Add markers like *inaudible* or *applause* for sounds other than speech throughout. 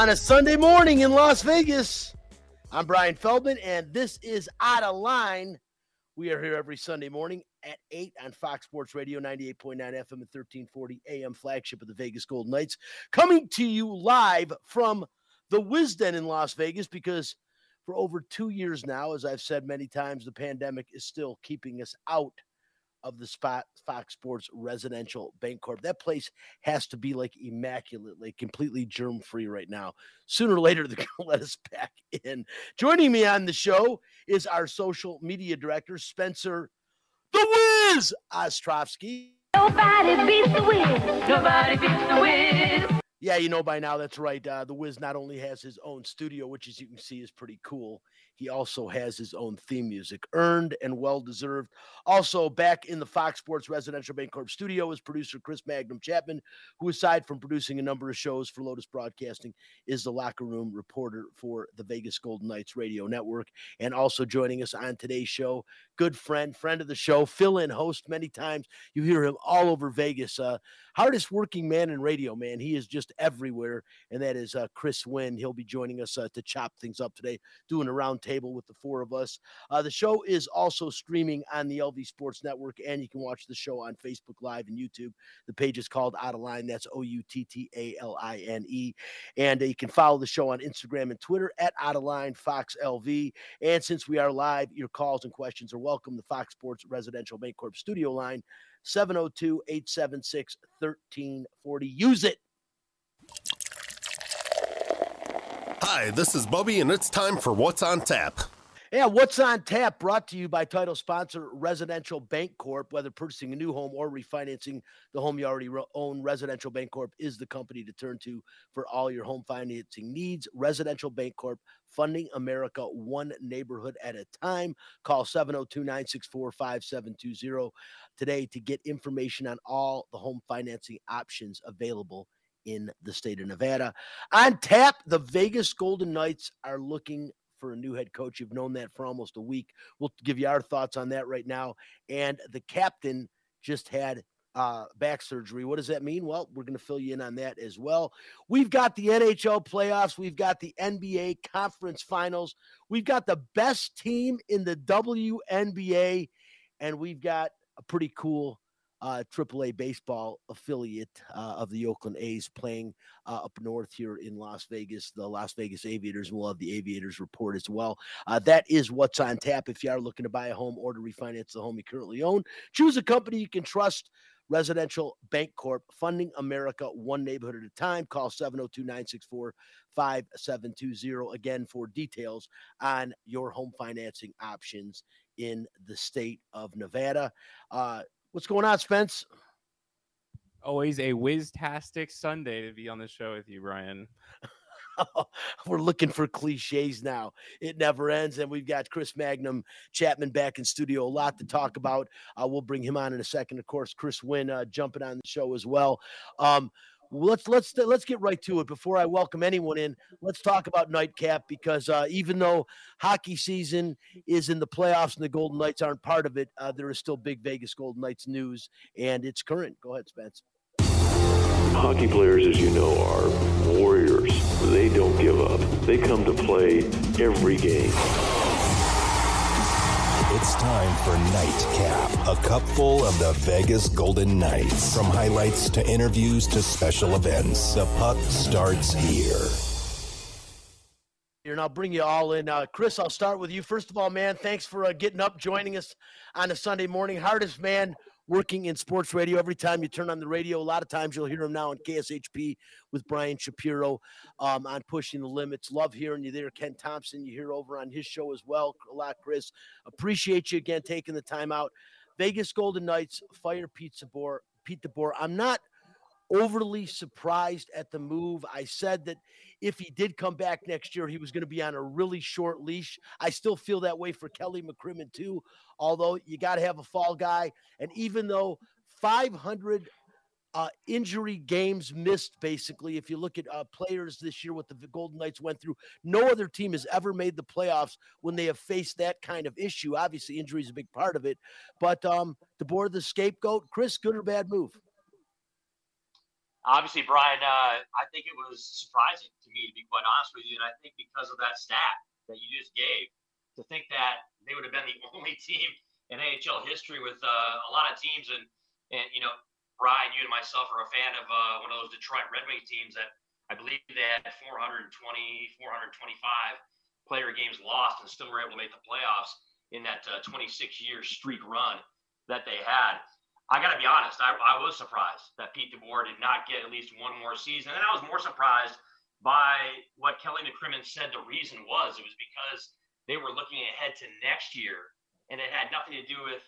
on a Sunday morning in Las Vegas. I'm Brian Feldman, and this is Out of Line. We are here every Sunday morning at 8 on Fox Sports Radio, 98.9 FM and 1340 AM, flagship of the Vegas Golden Knights, coming to you live from the Wisden in Las Vegas because for over two years now, as I've said many times, the pandemic is still keeping us out of the spot Fox Sports Residential Bank Corp. That place has to be like immaculate, like completely germ free right now. Sooner or later, *laughs* they're going to let us back in. Joining me on the show is our social media director, Spencer the Wiz Ostrovsky. Nobody beats the Wiz. Nobody beats the Wiz. Yeah, you know by now that's right. Uh, the Wiz not only has his own studio, which as you can see is pretty cool. He also has his own theme music, earned and well deserved. Also, back in the Fox Sports Residential Bancorp studio is producer Chris Magnum Chapman, who, aside from producing a number of shows for Lotus Broadcasting, is the locker room reporter for the Vegas Golden Knights radio network. And also joining us on today's show, good friend, friend of the show, fill in host many times. You hear him all over Vegas. Uh, hardest working man in radio, man. He is just everywhere. And that is uh, Chris Wynn. He'll be joining us uh, to chop things up today, doing a round table with the four of us. Uh, the show is also streaming on the LV Sports Network, and you can watch the show on Facebook Live and YouTube. The page is called Out of Line. That's O U T T A L I N E. And uh, you can follow the show on Instagram and Twitter at Out of Line Fox LV. And since we are live, your calls and questions are welcome. The Fox Sports Residential Bancorp studio line 702 876 1340. Use it. Hi, this is Bubby, and it's time for What's on Tap. Yeah, what's on tap brought to you by title sponsor Residential Bank Corp. Whether purchasing a new home or refinancing the home you already own, Residential Bank Corp is the company to turn to for all your home financing needs. Residential Bank Corp, funding America one neighborhood at a time. Call 702 964 5720 today to get information on all the home financing options available in the state of Nevada. On tap, the Vegas Golden Knights are looking for a new head coach. You've known that for almost a week. We'll give you our thoughts on that right now. And the captain just had uh, back surgery. What does that mean? Well, we're going to fill you in on that as well. We've got the NHL playoffs. We've got the NBA conference finals. We've got the best team in the WNBA. And we've got a pretty cool uh, AAA baseball affiliate uh, of the Oakland A's playing uh, up north here in Las Vegas, the Las Vegas Aviators. We'll have the Aviators report as well. Uh, that is what's on tap if you are looking to buy a home or to refinance the home you currently own. Choose a company you can trust. Residential Bank Corp, funding America one neighborhood at a time. Call 702 964 5720 again for details on your home financing options in the state of Nevada. Uh, What's going on, Spence? Always a whiz-tastic Sunday to be on the show with you, Brian. *laughs* We're looking for cliches now. It never ends. And we've got Chris Magnum Chapman back in studio. A lot to talk about. Uh, we'll bring him on in a second. Of course, Chris Wynn uh, jumping on the show as well. Um, let's let's let's get right to it before I welcome anyone in. Let's talk about nightcap because uh, even though hockey season is in the playoffs and the Golden Knights aren't part of it, uh, there is still big Vegas Golden Knights news and it's current. Go ahead, Spence. Hockey players, as you know, are warriors. They don't give up. They come to play every game. It's time for Nightcap, a cup full of the Vegas Golden Knights. From highlights to interviews to special events, the puck starts here. Here, and I'll bring you all in. Uh, Chris, I'll start with you. First of all, man, thanks for uh, getting up, joining us on a Sunday morning. Hardest man working in sports radio. Every time you turn on the radio, a lot of times you'll hear him now on KSHP with Brian Shapiro um, on Pushing the Limits. Love hearing you there. Ken Thompson, you hear over on his show as well. A lot, Chris. Appreciate you again taking the time out. Vegas Golden Knights fire Pete DeBoer. Pete DeBoer. I'm not overly surprised at the move. I said that if he did come back next year, he was going to be on a really short leash. I still feel that way for Kelly McCrimmon too. Although you got to have a fall guy, and even though 500 uh, injury games missed, basically, if you look at uh, players this year, what the Golden Knights went through, no other team has ever made the playoffs when they have faced that kind of issue. Obviously, injury is a big part of it, but um, DeBoer the scapegoat. Chris, good or bad move? Obviously, Brian, uh, I think it was surprising to me, to be quite honest with you. And I think because of that stat that you just gave, to think that they would have been the *laughs* only team in AHL history with uh, a lot of teams. And, and, you know, Brian, you and myself are a fan of uh, one of those Detroit Red Wings teams that I believe they had 420, 425 player games lost and still were able to make the playoffs in that uh, 26 year streak run that they had. I got to be honest, I, I, was surprised that Pete DeBoer did not get at least one more season. And I was more surprised by what Kelly McCrimmon said the reason was. It was because they were looking ahead to next year, and it had nothing to do with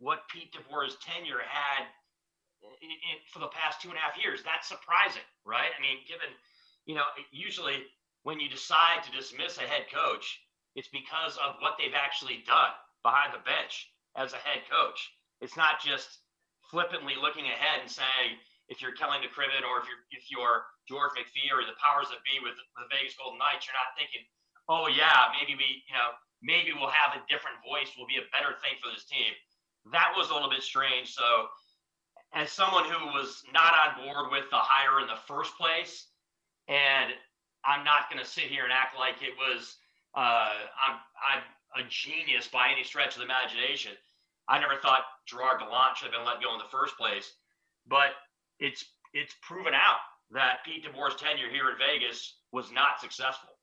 what Pete DeBoer's tenure had in, in, for the past two and a half years. That's surprising, right? I mean, given, you know, usually when you decide to dismiss a head coach, it's because of what they've actually done behind the bench as a head coach. It's not just flippantly looking ahead and saying, if you're Kelly McCrimmon or if you're if you're George McPhee or the powers that be with the Vegas Golden Knights, you're not thinking, oh yeah, maybe we, you know, maybe we'll have a different voice, will be a better thing for this team. That was a little bit strange. So, as someone who was not on board with the hire in the first place, and I'm not going to sit here and act like it was uh, I'm I'm a genius by any stretch of the imagination. I never thought Gerard Gallant should have been let go in the first place, but it's it's proven out that Pete DeBoer's tenure here in Vegas was not successful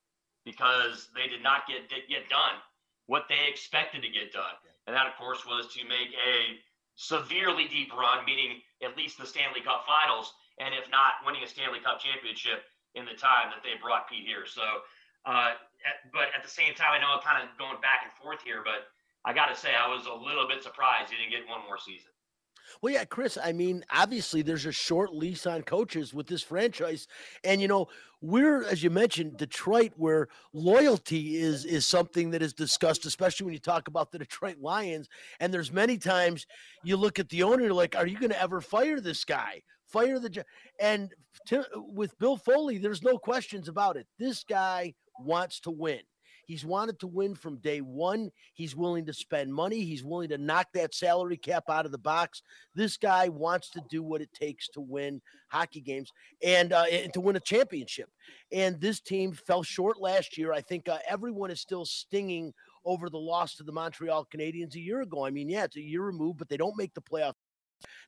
because they did not get get done what they expected to get done, and that of course was to make a severely deep run, meaning at least the Stanley Cup Finals, and if not, winning a Stanley Cup championship in the time that they brought Pete here. So, uh, at, but at the same time, I know I'm kind of going back and forth here, but I got to say, I was a little bit surprised he didn't get one more season. Well, yeah, Chris, I mean, obviously there's a short lease on coaches with this franchise. And you know, we're as you mentioned, Detroit, where loyalty is is something that is discussed, especially when you talk about the Detroit Lions. And there's many times you look at the owner, you're like, are you going to ever fire this guy? Fire the and to, with Bill Foley, there's no questions about it. This guy wants to win. He's wanted to win from day one. He's willing to spend money. He's willing to knock that salary cap out of the box. This guy wants to do what it takes to win hockey games and, uh, and to win a championship. And this team fell short last year. I think uh, everyone is still stinging over the loss to the Montreal Canadiens a year ago. I mean, yeah, it's a year removed, but they don't make the playoffs.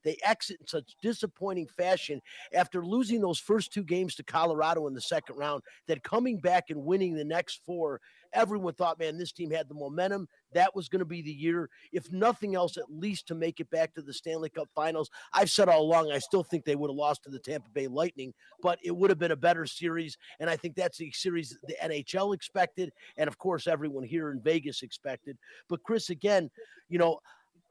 they exit in such disappointing fashion after losing those first two games to Colorado in the second round. That coming back and winning the next four, everyone thought, man, this team had the momentum. That was going to be the year, if nothing else, at least to make it back to the Stanley Cup finals. I've said all along, I still think they would have lost to the Tampa Bay Lightning, but it would have been a better series. And I think that's the series the NHL expected. And of course, everyone here in Vegas expected. But Chris, again, you know,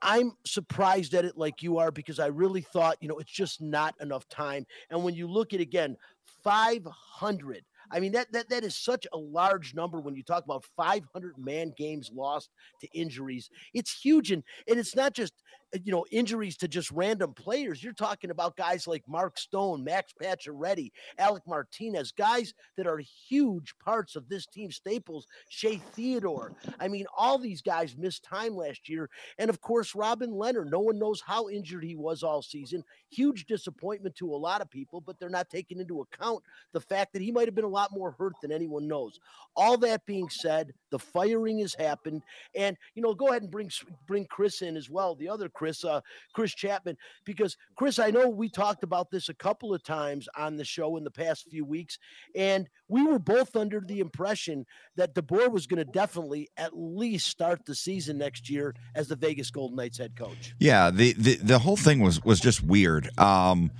I'm surprised at it like you are because I really thought, you know, it's just not enough time. And when you look at again, 500 I mean, that, that that is such a large number when you talk about 500 man games lost to injuries. It's huge. And, and it's not just, Uh, you know, injuries to just random players. You're talking about guys like Mark Stone, Max Pacioretty, Alec Martinez, guys that are huge parts of this team staples. Shea Theodore. I mean, all these guys missed time last year. And of course, Robin Lehner. No one knows how injured he was all season. Huge disappointment to a lot of people, but they're not taking into account the fact that he might have been a lot more hurt than anyone knows. All that being said, the firing has happened, and you know, go ahead and bring bring Chris in as well. The other Chris, uh, Chris Chapman, because Chris, I know we talked about this a couple of times on the show in the past few weeks, and we were both under the impression that DeBoer was going to definitely at least start the season next year as the Vegas Golden Knights head coach. Yeah, the the, the whole thing was was just weird. Um,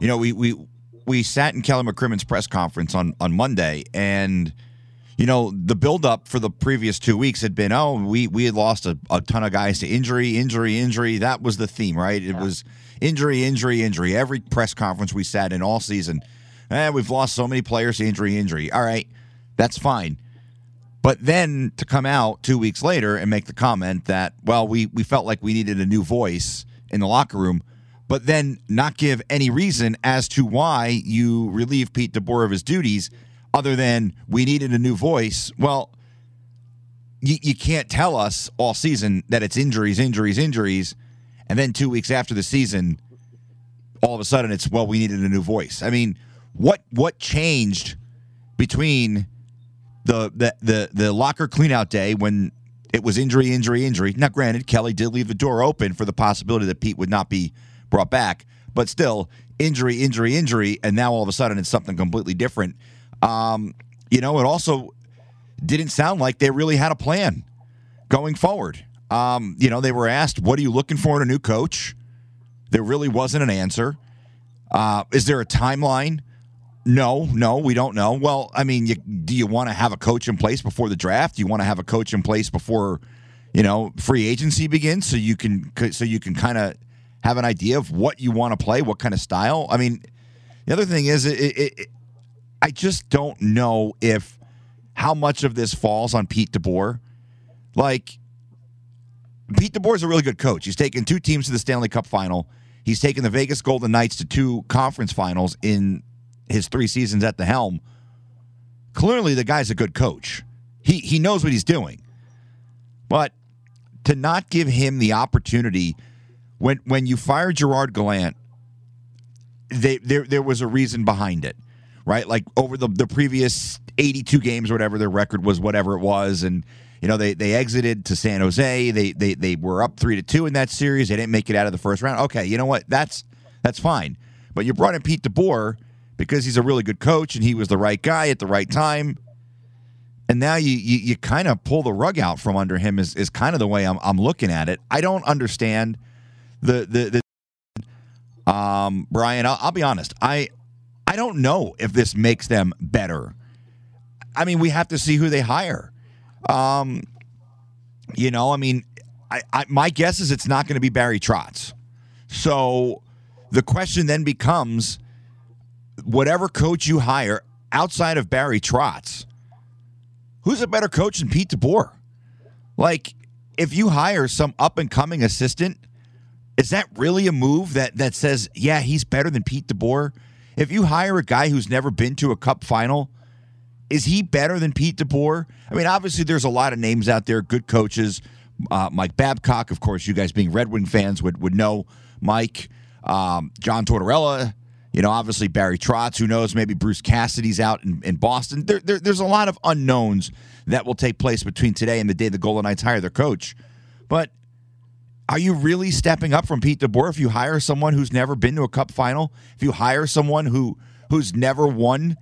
you know, we we we sat in Kelly McCrimmon's press conference on on Monday, and you know the buildup for the previous two weeks had been, oh, we we had lost a, a ton of guys to injury, injury, injury. That was the theme, right? It yeah. was injury, injury, injury. Every press conference we sat in all season, eh, we've lost so many players to injury, injury. All right, that's fine. But then to come out two weeks later and make the comment that, well, we we felt like we needed a new voice in the locker room but then not give any reason as to why you relieve Pete DeBoer of his duties other than we needed a new voice. Well, you, you can't tell us all season that it's injuries, injuries, injuries, and then two weeks after the season, all of a sudden it's well we needed a new voice. I mean, what what changed between the the the, the locker cleanout day when it was injury, injury, injury. Now, granted, Kelly did leave the door open for the possibility that Pete would not be brought back, but still, injury, injury, injury, and now all of a sudden it's something completely different. Um, you know, it also didn't sound like they really had a plan going forward. Um, you know, they were asked, "What are you looking for in a new coach?" There really wasn't an answer. Uh, is there a timeline? No, no, we don't know. Well, I mean, you, do you want to have a coach in place before the draft? Do you want to have a coach in place before, you know, free agency begins, so you can so you can kind of have an idea of what you want to play, what kind of style? I mean, the other thing is, it, it, it, I just don't know if how much of this falls on Pete DeBoer. Like, Pete DeBoer is a really good coach. He's taken two teams to the Stanley Cup final. He's taken the Vegas Golden Knights to two conference finals in his three seasons at the helm. Clearly, the guy's a good coach. He he knows what he's doing. But to not give him the opportunity when when you fired Gerard Gallant, they, there there was a reason behind it, right? Like over the the previous 82 games or whatever their record was, whatever it was, and you know they they exited to San Jose. They they they were up three to two in that series. They didn't make it out of the first round. Okay, you know what? That's that's fine. But you brought in Pete DeBoer because he's a really good coach and he was the right guy at the right time. And now you you, you kind of pull the rug out from under him is, is kind of the way I'm I'm looking at it. I don't understand the the, the um Brian. I'll, I'll be honest. I I don't know if this makes them better. I mean, we have to see who they hire. Um, you know, I mean, I, I my guess is it's not going to be Barry Trotz. So the question then becomes whatever coach you hire outside of Barry Trotz, who's a better coach than Pete DeBoer? Like, if you hire some up and coming assistant, is that really a move that that says, yeah, he's better than Pete DeBoer? If you hire a guy who's never been to a cup final, is he better than Pete DeBoer? I mean, obviously, there's a lot of names out there, good coaches. Uh, Mike Babcock, of course, you guys being Red Wing fans would would know Mike. Um, John Tortorella, you know, obviously Barry Trotz, who knows, maybe Bruce Cassidy's out in, in Boston. There, there, there's a lot of unknowns that will take place between today and the day the Golden Knights hire their coach. But are you really stepping up from Pete DeBoer if you hire someone who's never been to a cup final? If you hire someone who who's never won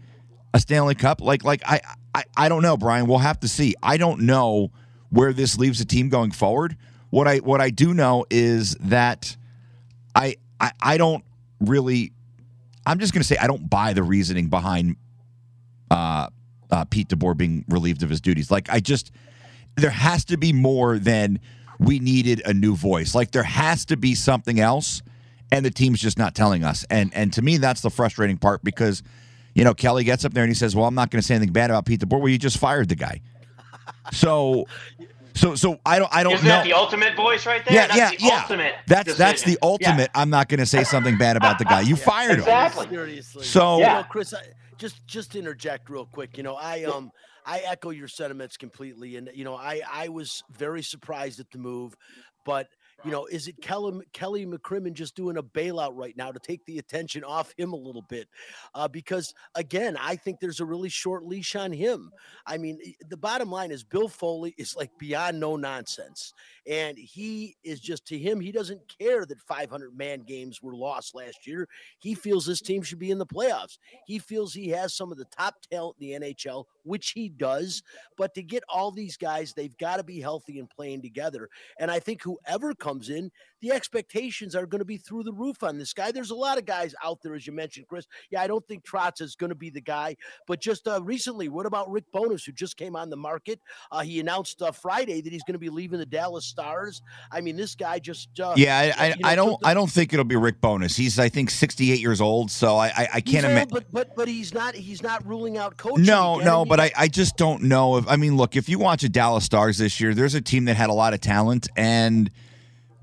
a Stanley Cup? Like, like I, I, I don't know, Brian. We'll have to see. I don't know where this leaves the team going forward. What I what I do know is that I I, I don't really. I'm just to say I don't buy the reasoning behind uh, uh, Pete DeBoer being relieved of his duties. Like I just there has to be more than we needed a new voice. Like there has to be something else, and the team's just not telling us. And and to me, that's the frustrating part because you know Kelly gets up there and he says, "Well, I'm not going to say anything bad about Pete DeBoer." Well, you just fired the guy. So. So, so I don't, I don't Isn't know. that the ultimate voice right there? Yeah, that's yeah, the yeah. Ultimate That's that's the decision. ultimate. I'm not going to say something bad about the guy. You *laughs* fired him. Exactly. Seriously. So- you know, Chris, I, just just interject real quick. You know, I um I echo your sentiments completely, and you know, I I was very surprised at the move, but you know, is it Kelly Kelly McCrimmon just doing a bailout right now to take the attention off him a little bit? Uh, because again, I think there's a really short leash on him. I mean, the bottom line is Bill Foley is like beyond no nonsense, and he is just to him he doesn't care that 500 man games were lost last year. He feels this team should be in the playoffs. He feels he has some of the top talent in the NHL, which he does. But to get all these guys, they've got to be healthy and playing together. And I think whoever comes in, the expectations are going to be through the roof on this guy. There's a lot of guys out there, as you mentioned, Chris. Yeah, I don't think Trotz is going to be the guy. But just uh, recently, what about Rick Bowness, who just came on the market? Uh, he announced uh, Friday that he's going to be leaving the Dallas Stars. I mean, this guy just uh, Yeah, I, I, you know, I don't the- I don't think it'll be Rick Bowness. He's I think 68 years old, so I I, I can't imagine. but but but he's not he's not ruling out coaching. No, again. no, but I, I just don't know if I mean look, if you watch a Dallas Stars this year, there's a team that had a lot of talent and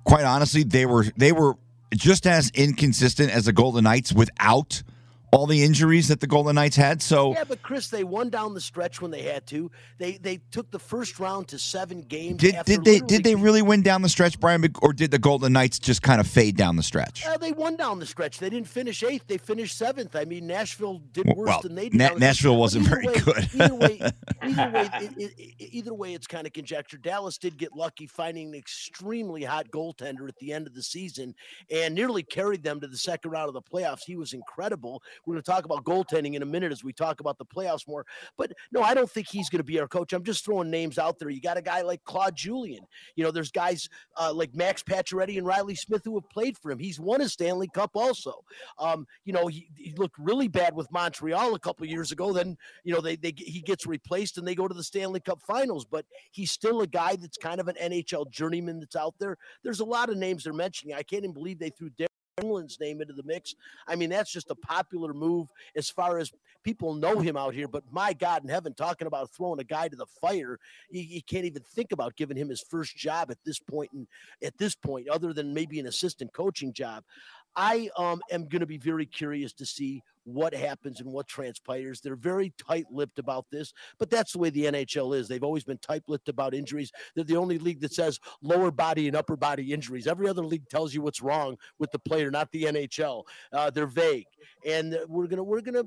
quite honestly, they were they were just as inconsistent as the Golden Knights without all the injuries that the Golden Knights had. So Yeah, but Chris, they won down the stretch when they had to. They they took the first round to seven games. did after did they did they really win down the stretch, Brian, or did the Golden Knights just kind of fade down the stretch? Uh, they won down the stretch. They didn't finish eighth. They finished seventh. I mean, Nashville did worse well, than they did. Na- down the stretch. Nashville wasn't very way- good. either way, *laughs* either way, it, it- either way, it's kind of conjecture. Dallas did get lucky finding an extremely hot goaltender at the end of the season and nearly carried them to the second round of the playoffs. He was incredible. We're going to talk about goaltending in a minute as we talk about the playoffs more. But no, I don't think he's going to be our coach. I'm just throwing names out there. You got a guy like Claude Julien. You know, there's guys uh, like Max Pacioretty and Reilly Smith who have played for him. He's won a Stanley Cup also. Um, you know, he, he looked really bad with Montreal a couple years ago. Then, you know, they, they he gets replaced and they go to the Stanley Cup Finals. But he's still a guy that's kind of an NHL journeyman that's out there. There's a lot of names they're mentioning. I can't even believe they threw Engelland's name into the mix. I mean, that's just a popular move as far as people know him out here. But my God in heaven, talking about throwing a guy to the fire, you, you can't even think about giving him his first job at this point. And at this point, other than maybe an assistant coaching job, I um, am going to be very curious to see what happens and what transpires. They're very tight-lipped about this, but that's the way the NHL is. They've always been tight-lipped about injuries. They're the only league that says lower body and upper body injuries. Every other league tells you what's wrong with the player, not the NHL. Uh, they're vague, and we're gonna we're gonna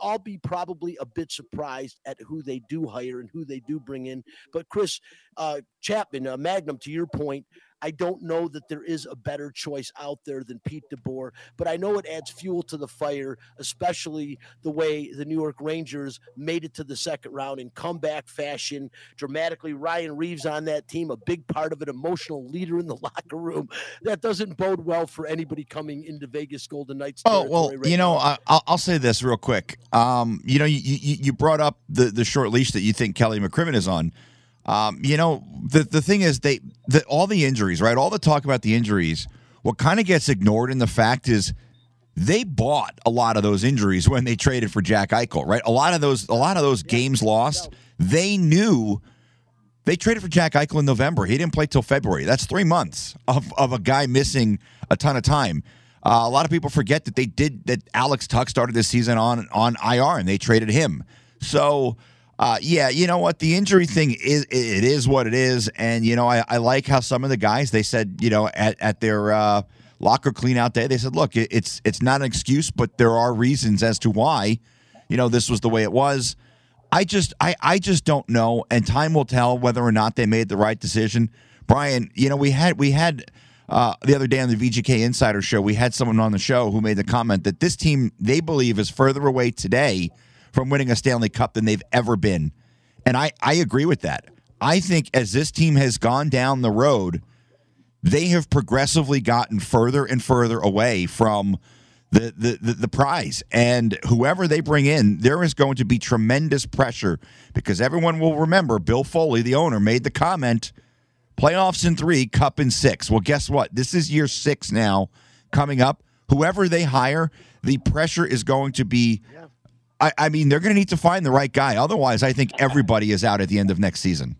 all be probably a bit surprised at who they do hire and who they do bring in. But Chris uh, Chapman, uh, Magnum, to your point. I don't know that there is a better choice out there than Pete DeBoer, but I know it adds fuel to the fire, especially the way the New York Rangers made it to the second round in comeback fashion, dramatically. Ryan Reaves on that team, a big part of it, emotional leader in the *laughs* locker room. That doesn't bode well for anybody coming into Vegas Golden Knights. Oh well, right you know. I, I'll, I'll say this real quick. Um, you know, you, you you brought up the the short leash that you think Kelly McCrimmon is on. Um, you know, the the thing is, they the, all the injuries, right? All the talk about the injuries. What kind of gets ignored in the fact is they bought a lot of those injuries when they traded for Jack Eichel, right? A lot of those, a lot of those games lost. They knew they traded for Jack Eichel in November. He didn't play till February. That's three months of, of a guy missing a ton of time. Uh, a lot of people forget that they did that. Alex Tuch started this season on on IR, and they traded him. So, uh, yeah, you know what? The injury thing is it is what it is, and you know I, I like how some of the guys they said you know at at their uh, locker cleanout day they said, look, it, it's it's not an excuse, but there are reasons as to why you know this was the way it was. I just I I just don't know, and time will tell whether or not they made the right decision. Brian, you know we had we had uh, the other day on the VGK Insider Show, we had someone on the show who made the comment that this team they believe is further away today from winning a Stanley Cup than they've ever been, and I I agree with that. I think as this team has gone down the road, they have progressively gotten further and further away from the, the, the, the prize. And whoever they bring in, there is going to be tremendous pressure because everyone will remember Bill Foley, the owner, made the comment playoffs in three, cup in six. Well, guess what? This is year six now coming up. Whoever they hire, the pressure is going to be. I, I mean, they're going to need to find the right guy. Otherwise, I think everybody is out at the end of next season.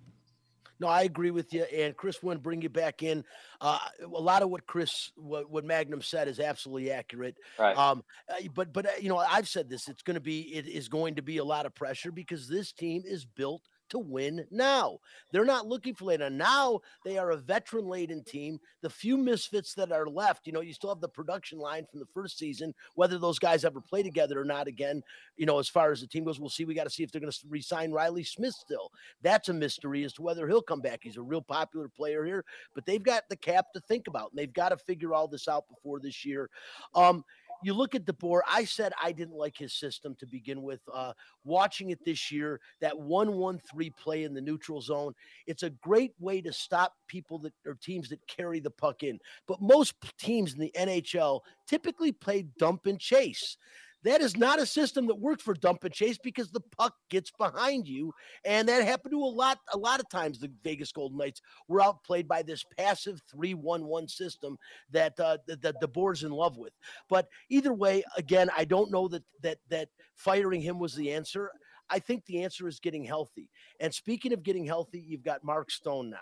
No, I agree with you. And Chris, want to bring you back in. Uh, a lot of what Chris, what, what Magnum said, is absolutely accurate. Right. Um, uh, but but uh, you know, I've said this. It's going to be it is going to be a lot of pressure because this team is built to win now. They're not looking for later. Now they are a veteran laden team. The few misfits that are left, you know, you still have the production line from the first season. Whether those guys ever play together or not, again, you know, as far as the team goes, we'll see. We got to see if they're going to resign Reilly Smith still. That's a mystery as to whether he'll come back. He's a real popular player here, but they've got the cap to think about. And they've got to figure all this out before this year. Um, you look at DeBoer. I said I didn't like his system to begin with. Uh, watching it this year, that one-one-three play in the neutral zone, it's a great way to stop people that or teams that carry the puck in. But most teams in the NHL typically play dump and chase. That is not a system that works for dump and chase because the puck gets behind you, and that happened to a lot. A lot of times, the Vegas Golden Knights were outplayed by this passive three-one-one system that uh, that, DeBoer's in love with. But either way, again, I don't know that that that firing him was the answer. I think the answer is getting healthy. And speaking of getting healthy, you've got Mark Stone now.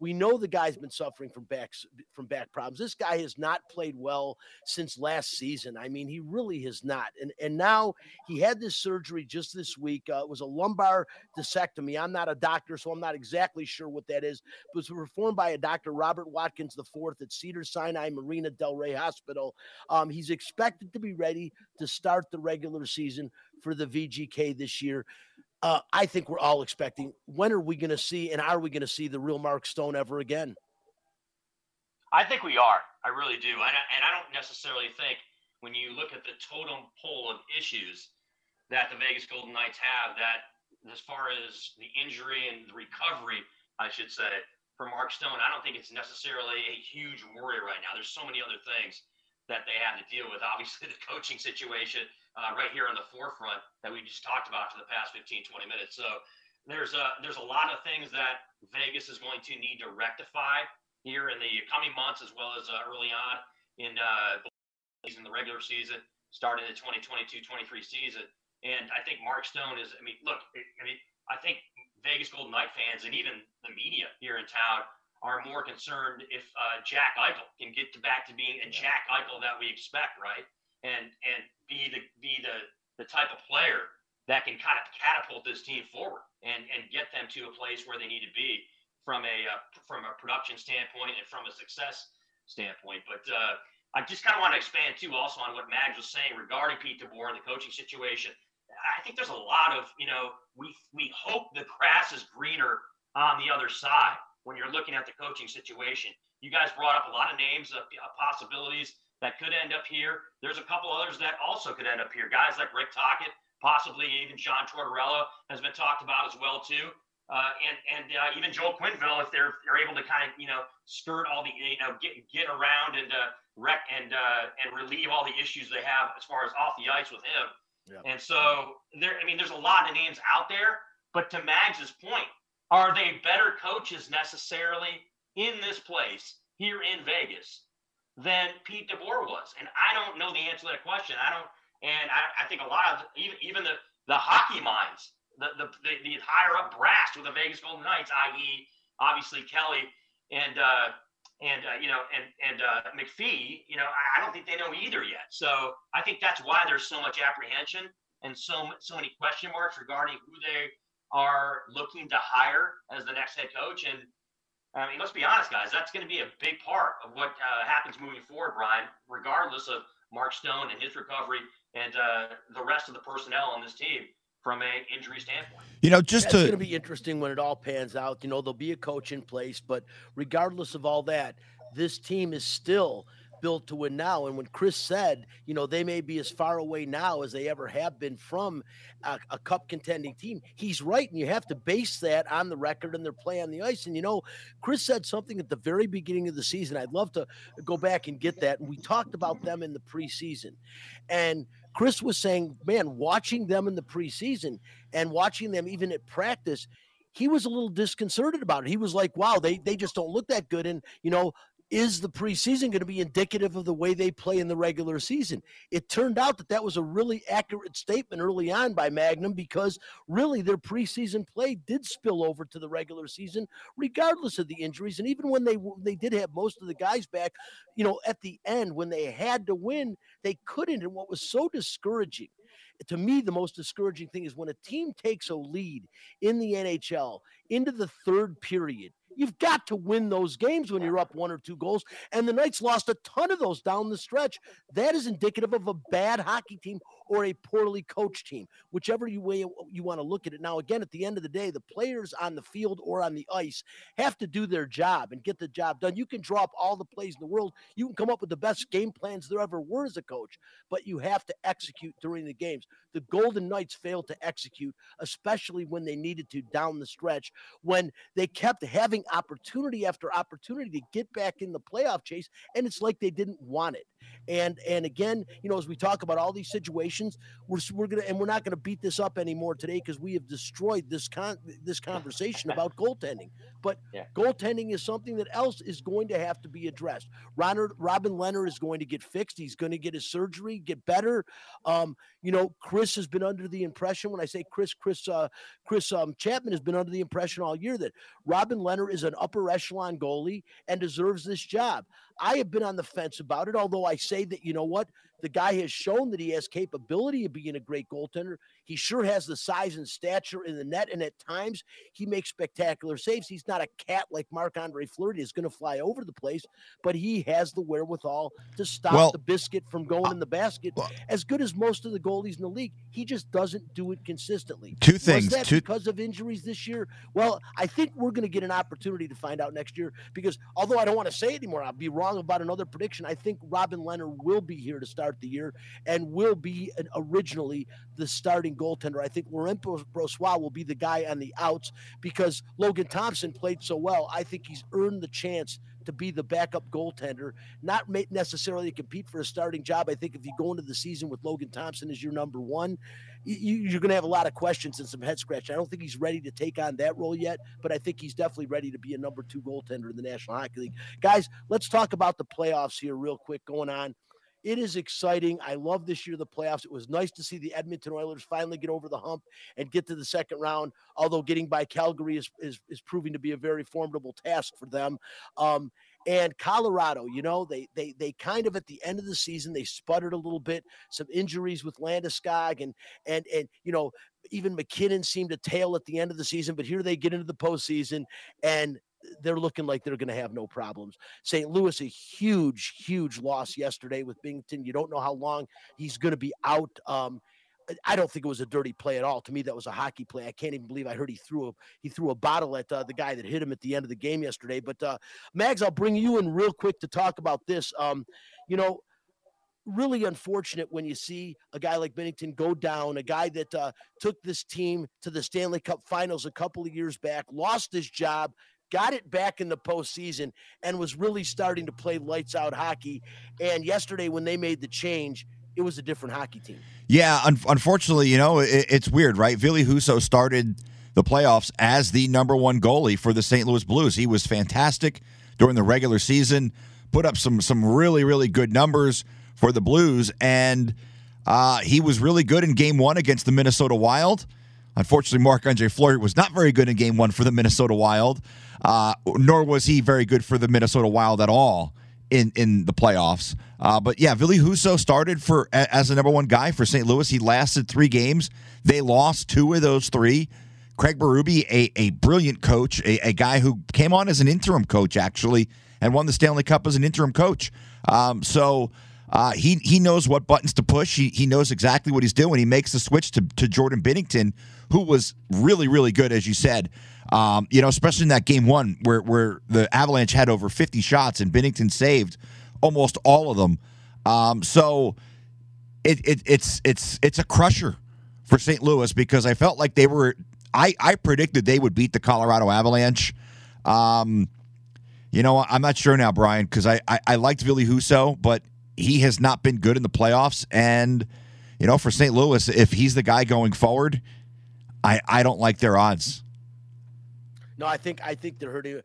We know the guy's been suffering from back from back problems. This guy has not played well since last season. I mean, he really has not. And and now he had this surgery just this week. Uh, it was a lumbar discectomy. I'm not a doctor, so I'm not exactly sure what that is. It was performed by a Dr. Robert Watkins IV at Cedar Sinai Marina Del Rey Hospital. Um, he's expected to be ready to start the regular season for the VGK this year. Uh, I think we're all expecting. When are we going to see, and are we going to see the real Mark Stone ever again? I think we are. I really do. And I, and I don't necessarily think when you look at the totem pole of issues that the Vegas Golden Knights have, that as far as the injury and the recovery, I should say, for Mark Stone, I don't think it's necessarily a huge worry right now. There's so many other things that they have to deal with. *laughs* Obviously, the coaching situation uh, right here on the forefront that we just talked about for the past 15, 20 minutes. So there's a there's a lot of things that Vegas is going to need to rectify here in the coming months, as well as uh, early on in uh, in the regular season, starting the 2022-23 season. And I think Mark Stone is. I mean, look. I mean, I think Vegas Golden Knight fans and even the media here in town are more concerned if uh, Jack Eichel can get to back to being a Jack Eichel that we expect, right? And and be the be the the type of player that can kind of catapult this team forward and and get them to a place where they need to be from a uh, from a production standpoint and from a success standpoint. But uh, I just kind of want to expand too, also on what Mags was saying regarding Pete DeBoer and the coaching situation. I think there's a lot of you know we we hope the grass is greener on the other side when you're looking at the coaching situation. You guys brought up a lot of names of, of possibilities that could end up here. There's a couple others that also could end up here. Guys like Rick Tocchet, possibly even Sean Tortorella has been talked about as well too. Uh, and and uh, even Joel Quenneville, if they're they're able to kind of you know skirt all the you know get get around and uh, wreck and uh, and relieve all the issues they have as far as off the ice with him. Yep. And so there, I mean, there's a lot of names out there. But to Mags's point, are they better coaches necessarily in this place here in Vegas than Pete DeBoer was? And I don't know the answer to that question. I don't, and I, I think a lot of even even the the hockey minds, the the the, the higher up brass with the Vegas Golden Knights, i.e., obviously Kelly and uh, and uh, you know and and uh, McPhee, you know, I, I don't think they know either yet. So I think that's why there's so much apprehension and so so many question marks regarding who they are looking to hire as the next head coach. And I mean, let's be honest, guys, that's going to be a big part of what uh, happens moving forward, Brian, regardless of Mark Stone and his recovery and uh, the rest of the personnel on this team from a injury standpoint. You know, just That's to going to be interesting when it all pans out. You know, there'll be a coach in place, but regardless of all that, this team is still built to win now. And when Chris said, you know, they may be as far away now as they ever have been from a, a, cup contending team, he's right. And you have to base that on the record and their play on the ice. And, you know, Chris said something at the very beginning of the season. I'd love to go back and get that. And we talked about them in the preseason. And Chris was saying, man, watching them in the preseason and watching them even at practice, he was a little disconcerted about it. He was like, wow, they, they just don't look that good. And, you know, is the preseason going to be indicative of the way they play in the regular season? It turned out that that was a really accurate statement early on by Magnum because really their preseason play did spill over to the regular season, regardless of the injuries. And even when they they did have most of the guys back, you know, at the end when they had to win, they couldn't. And what was so discouraging to me, the most discouraging thing is when a team takes a lead in the NHL into the third period You've got to win those games when you're up one or two goals. And the Knights lost a ton of those down the stretch. That is indicative of a bad hockey team or a poorly coached team, whichever way you want to look at it. Now, again, at the end of the day, the players on the field or on the ice have to do their job and get the job done. You can draw up all the plays in the world. You can come up with the best game plans there ever were as a coach, but you have to execute during the games. The Golden Knights failed to execute, especially when they needed to down the stretch, when they kept having opportunity after opportunity to get back in the playoff chase, and it's like they didn't want it. And and again, you know, as we talk about all these situations, we're we're gonna and we're not gonna beat this up anymore today because we have destroyed this con this *laughs* conversation about goaltending. But Yeah. goaltending is something that else is going to have to be addressed. Ronald, Robin Lehner is going to get fixed. He's going to get his surgery, get better. Um, you know, Chris has been under the impression when I say Chris, Chris, uh, Chris um, Chapman has been under the impression all year that Robin Lehner is an upper echelon goalie and deserves this job. I have been on the fence about it, although I say that, you know what? The guy has shown that he has capability of being a great goaltender. He sure has the size and stature in the net, and at times he makes spectacular saves. He's not a cat like Marc Andre Fleury is going to fly over the place, but he has the wherewithal to stop Well, the biscuit from going in the basket. As good as most of the goalies in the league, he just doesn't do it consistently. Two Was things. that Two, because of injuries this year? Well, I think we're going to get an opportunity to find out next year because although I don't want to say it anymore, I'll be wrong about another prediction. I think Robin Lehner will be here to start the year and will be an, originally the starting goaltender. I think Lorenzo Brossoit will be the guy on the outs because Logan Thompson played so well. I think he's earned the chance to be the backup goaltender, not necessarily to compete for a starting job. I think if you go into the season with Logan Thompson as your number one, you, you're going to have a lot of questions and some head scratch. I don't think he's ready to take on that role yet, but I think he's definitely ready to be a number two goaltender in the National Hockey League. Guys, let's talk about the playoffs here real quick going on. It is exciting. I love this year the playoffs. It was nice to see the Edmonton Oilers finally get over the hump and get to the second round. Although getting by Calgary is is, is proving to be a very formidable task for them. Um, and Colorado, you know, they they they kind of at the end of the season they sputtered a little bit. Some injuries with Landeskog and and and you know even MacKinnon seemed to tail at the end of the season. But here they get into the postseason and they're looking like they're going to have no problems. St. Louis, a huge, huge loss yesterday with Binnington. You don't know how long he's going to be out. Um, I don't think it was a dirty play at all. To me, that was a hockey play. I can't even believe I heard he threw a he threw a bottle at uh, the guy that hit him at the end of the game yesterday. But uh, Mags, I'll bring you in real quick to talk about this. Um, you know, really unfortunate when you see a guy like Binnington go down, a guy that uh, took this team to the Stanley Cup Finals a couple of years back, lost his job, got it back in the postseason, and was really starting to play lights out hockey. And yesterday, when they made the change, it was a different hockey team. Yeah, un- unfortunately, you know, it, it's weird, right? Ville Husso started the playoffs as the number one goalie for the St. Louis Blues. He was fantastic during the regular season, put up some some really really good numbers for the Blues, and uh, he was really good in Game One against the Minnesota Wild. Unfortunately, Marc Andre Fleury was not very good in Game One for the Minnesota Wild, uh, nor was he very good for the Minnesota Wild at all in in the playoffs. Uh, but yeah, Ville Husso started for as the number one guy for St. Louis. He lasted three games. They lost two of those three. Craig Berube, a, a brilliant coach, a, a guy who came on as an interim coach actually and won the Stanley Cup as an interim coach. Um, so uh, he he knows what buttons to push. He he knows exactly what he's doing. He makes the switch to to Jordan Binnington, who was really really good as you said. Um, you know, especially in that game one where where the Avalanche had over 50 shots and Binnington saved almost all of them. Um, so it, it it's it's it's a crusher for St. Louis because I felt like they were I I predicted they would beat the Colorado Avalanche. Um, you know, I'm not sure now, Brian, because I, I I liked Ville Husso, but he has not been good in the playoffs. And you know, for St. Louis, if he's the guy going forward, I I don't like their odds. No, I think I think they're hurting.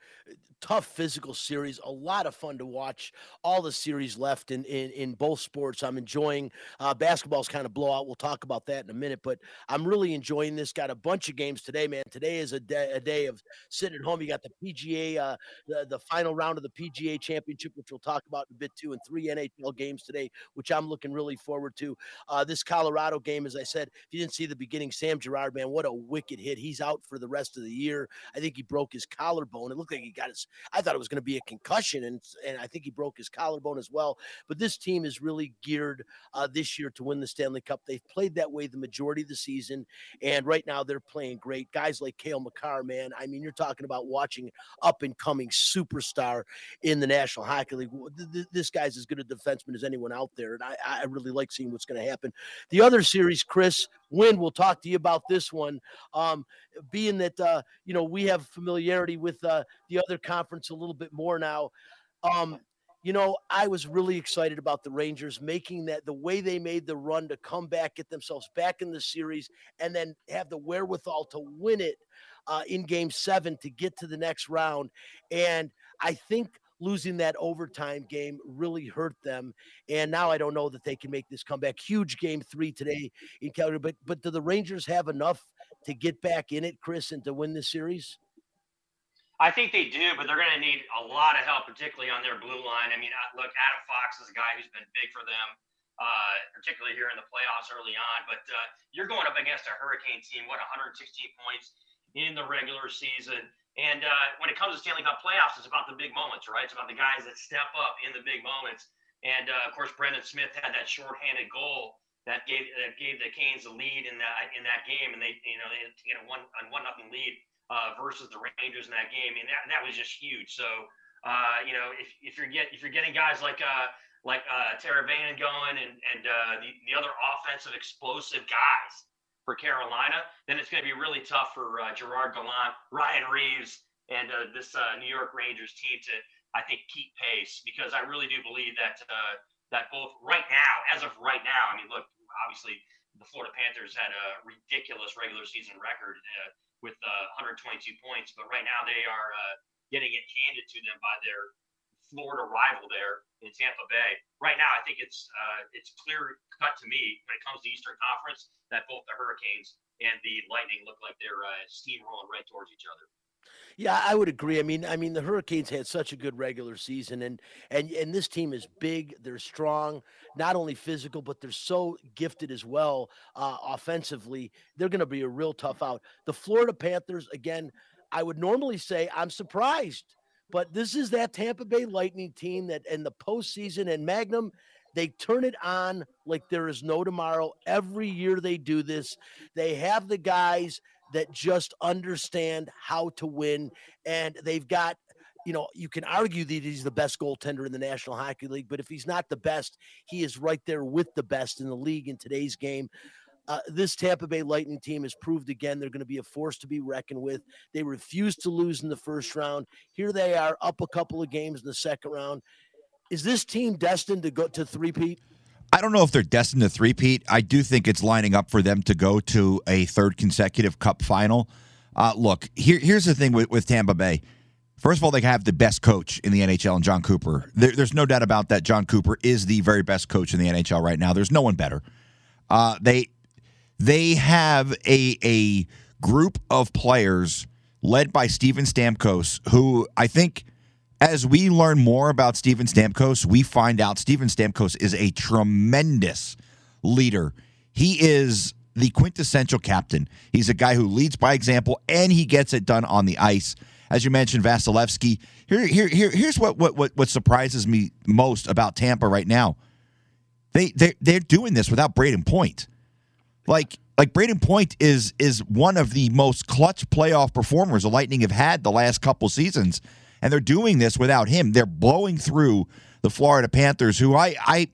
Tough physical series, a lot of fun to watch. All the series left in in, in both sports. I'm enjoying. Uh, basketball's kind of blowout. We'll talk about that in a minute, but I'm really enjoying this. Got a bunch of games today, man. Today is a day, a day of sitting at home. You got the PGA, uh, the the final round of the PGA Championship, which we'll talk about in a bit too, and three NHL games today, which I'm looking really forward to. Uh, this Colorado game, as I said, if you didn't see the beginning, Sam Girard, man, what a wicked hit. He's out for the rest of the year. I think he broke his collarbone. It looked like he got his. I thought it was going to be a concussion, and and I think he broke his collarbone as well. But this team is really geared uh, this year to win the Stanley Cup. They've played that way the majority of the season, and right now they're playing great. Guys like Cale Makar, man. I mean, you're talking about watching up and coming superstar in the National Hockey League. This guy's as good a defenseman as anyone out there, and I, I really like seeing what's going to happen. The other series, Chris, Wynn, we'll talk to you about this one. Um, being that uh, you know we have familiarity with uh, the other conference a little bit more now. Um, you know, I was really excited about the Rangers making that the way they made the run to come back, get themselves back in the series, and then have the wherewithal to win it uh, in game seven to get to the next round. And I think losing that overtime game really hurt them. And now I don't know that they can make this comeback. Huge game three today in Calgary. But but do the Rangers have enough to get back in it, Chris, and to win the series? I think they do, but they're going to need a lot of help, particularly on their blue line. I mean, look, Adam Fox is a guy who's been big for them, uh, particularly here in the playoffs early on. But uh, you're going up against a Hurricane team, what 116 points in the regular season. And uh, when it comes to Stanley Cup playoffs, it's about the big moments, right? It's about the guys that step up in the big moments. And uh, of course, Brendan Smith had that shorthanded goal that gave that gave the Canes the lead in that in that game, and they you know they had a one on one nothing lead uh, versus the Rangers in that game, and that, that was just huge. So, uh, you know, if, if you're get if you're getting guys like uh, like uh, Teravainen going and and uh, the the other offensive explosive guys for Carolina, then it's going to be really tough for uh, Gerard Gallant, Ryan Reaves, and uh, this New York Rangers team to I think keep pace because I really do believe that that both right now, as of right now, I mean, look, obviously the Florida Panthers had a ridiculous regular season record. Uh, with uh, 122 points. But right now they are uh, getting it handed to them by their Florida rival there in Tampa Bay. Right now, I think it's uh, it's clear cut to me when it comes to Eastern Conference that both the Hurricanes and the Lightning look like they're uh, steamrolling right towards each other. Yeah, I would agree. I mean, I mean, the Hurricanes had such a good regular season, and and and this team is big. They're strong, not only physical, but they're so gifted as well uh, offensively. They're going to be a real tough out. The Florida Panthers, again, I would normally say I'm surprised, but this is that Tampa Bay Lightning team that in the postseason and Magnum. They turn it on like there is no tomorrow. Every year they do this. They have the guys that just understand how to win. And they've got, you know, you can argue that he's the best goaltender in the National Hockey League, but if he's not the best, he is right there with the best in the league in today's game. Uh, this Tampa Bay Lightning team has proved again they're going to be a force to be reckoned with. They refused to lose in the first round. Here they are, up a couple of games in the second round. Is this team destined to go to three-peat? I don't know if they're destined to three-peat. I do think it's lining up for them to go to a third consecutive Cup final. Uh, look, here, here's the thing with, with Tampa Bay. First of all, they have the best coach in the NHL, and Jon Cooper. There, there's no doubt about that. Jon Cooper is the very best coach in the NHL right now. There's no one better. Uh, they they have a a group of players led by Steven Stamkos, who I think as we learn more about Steven Stamkos, we find out Steven Stamkos is a tremendous leader. He is the quintessential captain. He's a guy who leads by example and he gets it done on the ice. As you mentioned, Vasilevskiy. Here, here, here, here's what, what what what surprises me most about Tampa right now. They they they're doing this without Brayden Point. Like like Brayden Point is is one of the most clutch playoff performers the Lightning have had the last couple seasons and they're doing this without him. They're blowing through the Florida Panthers, who I I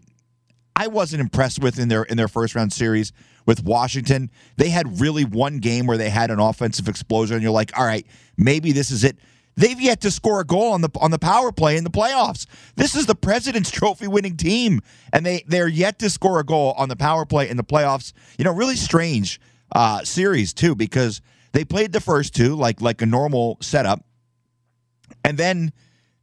I wasn't impressed with in their in their first round series with Washington. They had really one game where they had an offensive explosion, and you're like, all right, maybe this is it. They've yet to score a goal on the on the power play in the playoffs. This is the President's *laughs* Trophy winning team, and they they're yet to score a goal on the power play in the playoffs. You know, really strange uh, series too because they played the first two like like a normal setup, and then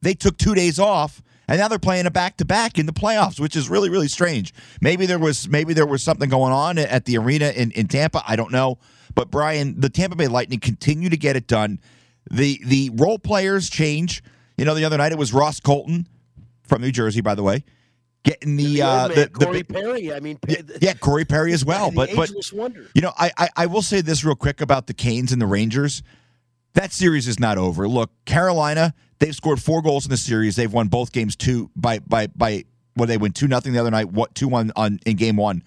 they took two days off and now they're playing a back to back in the playoffs, which is really really strange. Maybe there was maybe there was something going on at the arena in, in Tampa. I don't know, but Brian, the Tampa Bay Lightning continue to get it done. the The role players change. You know, the other night it was Ross Colton from New Jersey, by the way, getting the The uh, the, the Corey Perry. I mean, yeah, yeah, Corey Perry as well. But but wonder. you know, I, I I will say this real quick about the Canes and the Rangers. That series is not over. Look, Carolina, they've scored four goals in the series. They've won both games two by by by well, they win two nothing the other night, what two one on in game one.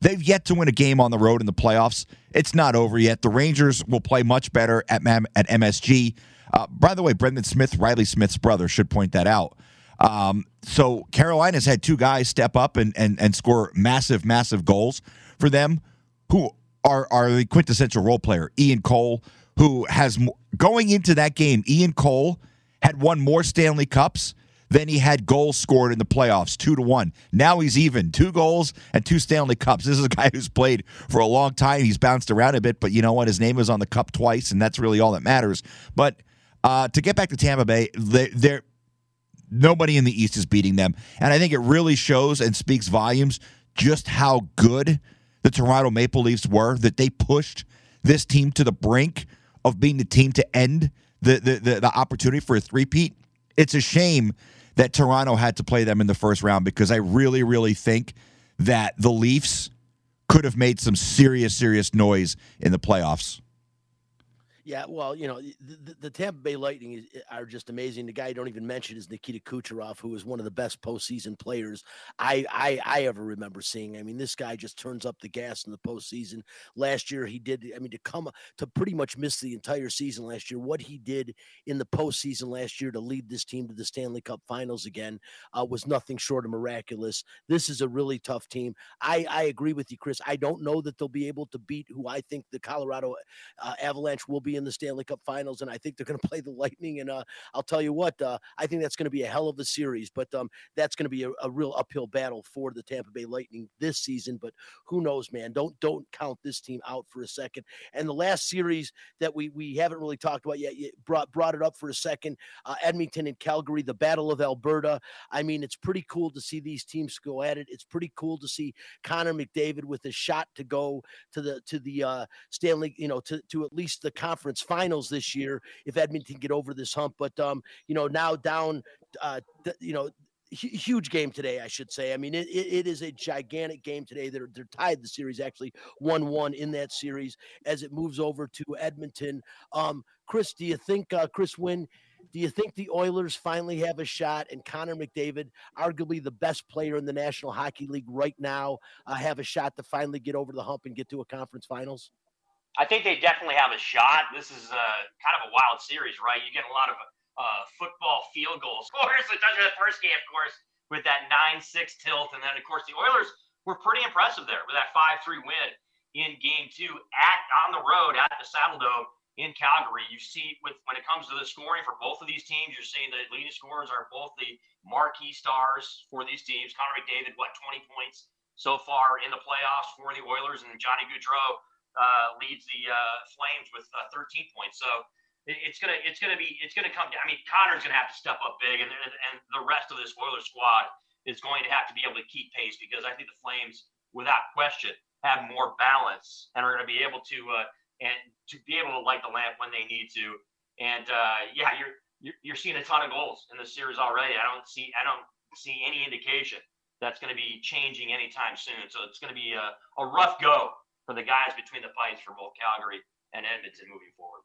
They've yet to win a game on the road in the playoffs. It's not over yet. The Rangers will play much better at at MSG. Uh, by the way, Brendan Smith, Reilly Smith's brother, should point that out. Um, so Carolina's had two guys step up and, and and score massive, massive goals for them, who are are the quintessential role player. Ian Cole, who has going into that game, Ian Cole had won more Stanley Cups than he had goals scored in the playoffs, two to one. Now he's even, two goals and two Stanley Cups. This is a guy *laughs* who's played for a long time. He's bounced around a bit, but you know what? His name is on the cup twice, and that's really all that matters. But uh, to get back to Tampa Bay, they, they're nobody in the East is beating them, and I think it really shows and speaks volumes just how good the Toronto Maple Leafs were that they pushed this team to the brink of being the team to end the the, the, the opportunity for a three-peat. It's a shame that Toronto had to play them in the first round because I really, really think that the Leafs could have made some serious, serious noise in the playoffs. Yeah, well, you know, the, the, Tampa Bay Lightning is, eh, are just amazing. The guy I don't even mention is Nikita Kucherov, who is one of the best postseason players I, I I ever remember seeing. I mean, this guy just turns up the gas in the postseason. Last year, he did. I mean, to come to pretty much miss the entire season last year, what he did in the postseason last year to lead this team to the Stanley Cup Finals again uh, was nothing short of miraculous. This is a really tough team. I I agree with you, Chris. I don't know that they'll be able to beat who I think the Colorado uh, Avalanche will be in the Stanley Cup Finals, and I think they're going to play the Lightning. And uh, I'll tell you what, uh, I think that's going to be a hell of a series. But um, that's going to be a, a, real uphill battle for the Tampa Bay Lightning this season. But who knows, man? Don't don't count this team out for a second. And the last series that we we haven't really talked about yet, brought brought it up for a second. Uh, Edmonton and Calgary, the Battle of Alberta. I mean, it's pretty cool to see these teams go at it. It's pretty cool to see Connor McDavid with a shot to go to the to the uh, Stanley, you know, to to at least the conference finals this year if Edmonton get over this hump. But um, you know, now down, uh, th- you know, huge game today, I should say. I mean, it, it is a gigantic game today. They're they're tied the series actually one one in that series as it moves over to Edmonton. Um, Chris, do you think uh, Chris Wynn? Do you think the Oilers finally have a shot and Connor McDavid, arguably the best player in the National Hockey League right now, uh, have a shot to finally get over the hump and get to a conference finals? I think they definitely have a shot. This is uh, kind of a wild series, right? You get a lot of uh, football field goals. *laughs* Of course, especially the first game, of course, with that 9 6 tilt. And then, of course, the Oilers were pretty impressive there with that 5 3 win in game two at on the road at the Saddledome in Calgary. You see, with when it comes to the scoring for both of these teams, you're seeing the leading scorers are both the marquee stars for these teams. Connor McDavid, what, 20 points so far in the playoffs for the Oilers, and Johnny Gaudreau uh, leads the uh, Flames with uh, 13 points. So it's gonna it's gonna be it's gonna come down. I mean, Connor's gonna have to step up big, and and the rest of this Oilers squad is going to have to be able to keep pace because I think the Flames, without question, have more balance and are going to be able to uh, and to be able to light the lamp when they need to. And uh, yeah, you're, you're you're seeing a ton of goals in the series already. I don't see I don't see any indication that's going to be changing anytime soon. So it's going to be a, a rough go for the guys between the pipes for both Calgary and Edmonton moving forward.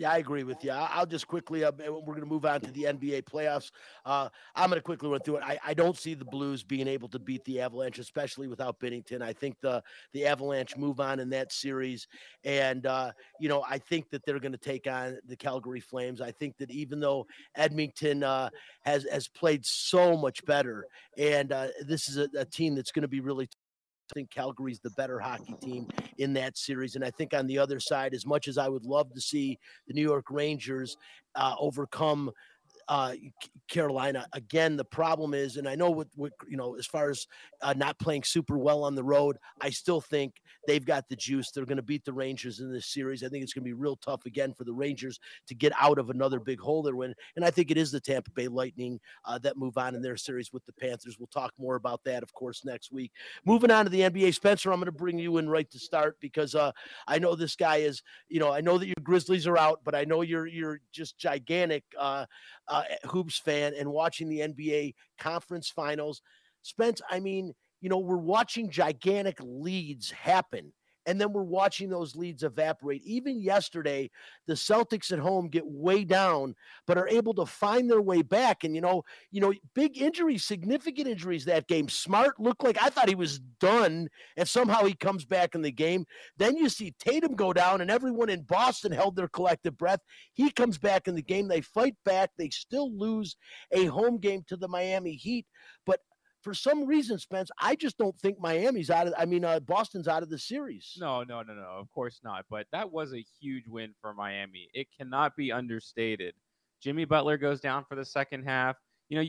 Yeah, I agree with you. I'll just quickly, uh, we're going to move on to the NBA playoffs. Uh, I'm going to quickly run through it. I, I, don't see the Blues being able to beat the Avalanche, especially without Binnington. I think the the Avalanche move on in that series, and uh, you know, I think that they're going to take on the Calgary Flames. I think that even though Edmonton uh, has has played so much better, and uh, this is a, a team that's going to be really think Calgary's the better hockey team in that series. And I think on the other side, as much as I would love to see the New York Rangers uh, overcome uh, Carolina. Again, the problem is, and I know what, what you know, as far as uh, not playing super well on the road, I still think they've got the juice. They're going to beat the Rangers in this series. I think it's going to be real tough again for the Rangers to get out of another big hole they're in. And I think it is the Tampa Bay Lightning uh, that move on in their series with the Panthers. We'll talk more about that, of course, next week. Moving on to the NBA, Spencer, I'm going to bring you in right to start because uh, I know this guy is, you know, I know that your Grizzlies are out, but I know you're you're just gigantic uh, uh, hoops fan and watching the NBA conference finals. Spence, I mean, you know, we're watching gigantic leads happen and then we're watching those leads evaporate. Even yesterday, the Celtics at home get way down, but are able to find their way back. And you know, you know, big injuries, significant injuries that game. Smart looked like I thought he was done, and somehow he comes back in the game. Then you see Tatum go down, and everyone in Boston held their collective breath. He comes back in the game. They fight back. They still lose a home game to the Miami Heat, but for some reason, Spence, I just don't think Miami's out of. I mean, uh, Boston's out of the series. No, no, no, no. Of course not. But that was a huge win for Miami. It cannot be understated. Jimmy Butler goes down for the second half. You know,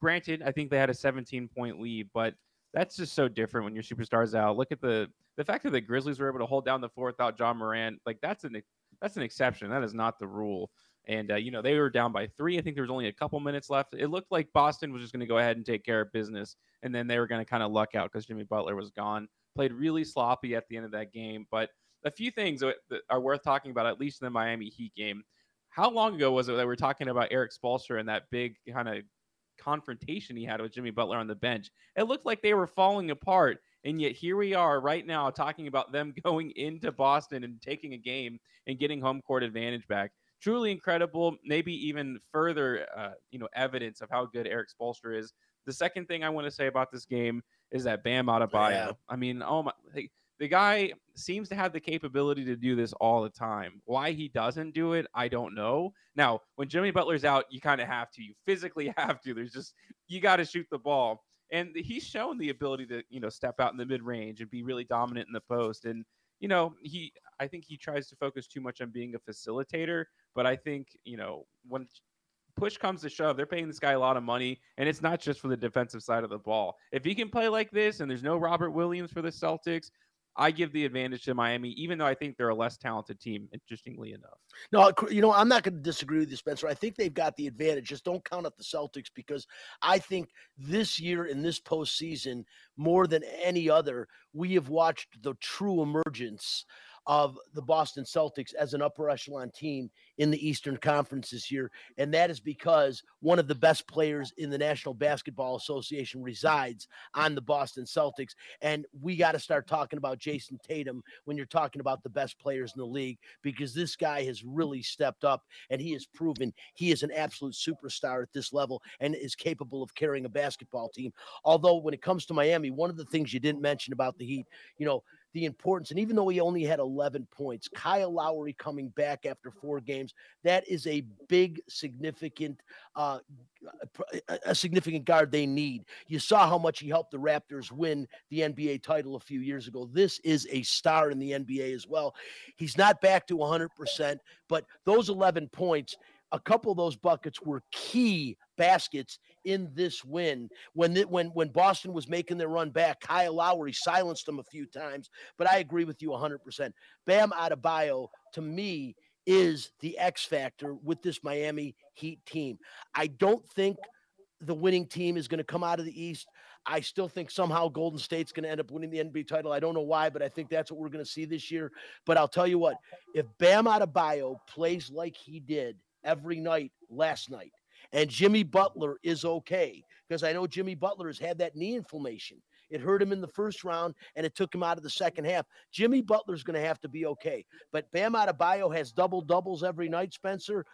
granted, I think they had a 17 point lead, but that's just so different when your superstars out. Look at the the fact that the Grizzlies were able to hold down the fort without Ja Morant. Like that's an that's an exception. That is not the rule. And uh, you know they were down by three. I think there was only a couple minutes left. It looked like Boston was just going to go ahead and take care of business, and then they were going to kind of luck out because Jimmy Butler was gone. Played really sloppy at the end of that game, but a few things that are worth talking about, at least in the Miami Heat game. How long ago was it that we were talking about Erik Spoelstra and that big kind of confrontation he had with Jimmy Butler on the bench? It looked like they were falling apart. And yet here we are right now talking about them *laughs* going into Boston and taking a game and getting home court advantage back. Truly incredible. Maybe even further, uh, you know, evidence of how good Erik Spoelstra is. The second thing I want to say about this game is that Bam Adebayo. Yeah. I mean, oh my, the guy seems to have the capability to do this all the time. Why he doesn't do it, I don't know. Now, when Jimmy Butler's out, you kind of have to. You physically *laughs* have to. There's just you got to shoot the ball and he's shown the ability to you know step out in the mid range and be really dominant in the post and you know he i think he tries to focus too much on being a facilitator but i think you know when push comes to shove they're paying this guy a lot of money and it's not just for the defensive side of the ball if he can play like this and there's no robert williams for the celtics I give the advantage to Miami, even though I think they're a less talented team, interestingly enough. No, you know, I'm not going to disagree with you, Spencer. I think they've got the advantage. Just don't count out the Celtics because I think this year in this postseason, more than any other, we have watched the true emergence of the Boston Celtics as an upper echelon team in the Eastern Conference this year. And that is because one of the best players in the National Basketball Association resides on the Boston Celtics. And we got to start talking about Jayson Tatum when you're talking about the best players in the league because this guy has really stepped up and he has proven he is an absolute superstar at this level and is capable of carrying a basketball team. Although, when it comes to Miami, one of the things you didn't mention about the Heat, you know, the importance. And even though he only had 11 points, Kyle Lowry coming back after four games, that is a big, significant, uh, a significant guard they need. You saw how much he helped the Raptors win the NBA title a few years ago. This is a star in the NBA as well. He's not back to 100%, but those 11 points a couple of those buckets were key baskets in this win. When the, when when Boston was making their run back, Kyle Lowry silenced them a few times. But I agree with you 100%. Bam Adebayo, to me, is the X factor with this Miami Heat team. I don't think the winning team is going to come out of the East. I still think somehow Golden State's going to end up winning the NBA title. I don't know why, but I think that's what we're going to see this year. But I'll tell you what, if Bam Adebayo plays like he did every night last night. And Jimmy Butler is okay because I know Jimmy Butler has had that knee inflammation. It hurt him in the first round and it took him out of the second half. Jimmy Butler's going to have to be okay. But Bam Adebayo has double doubles every night, Spencer.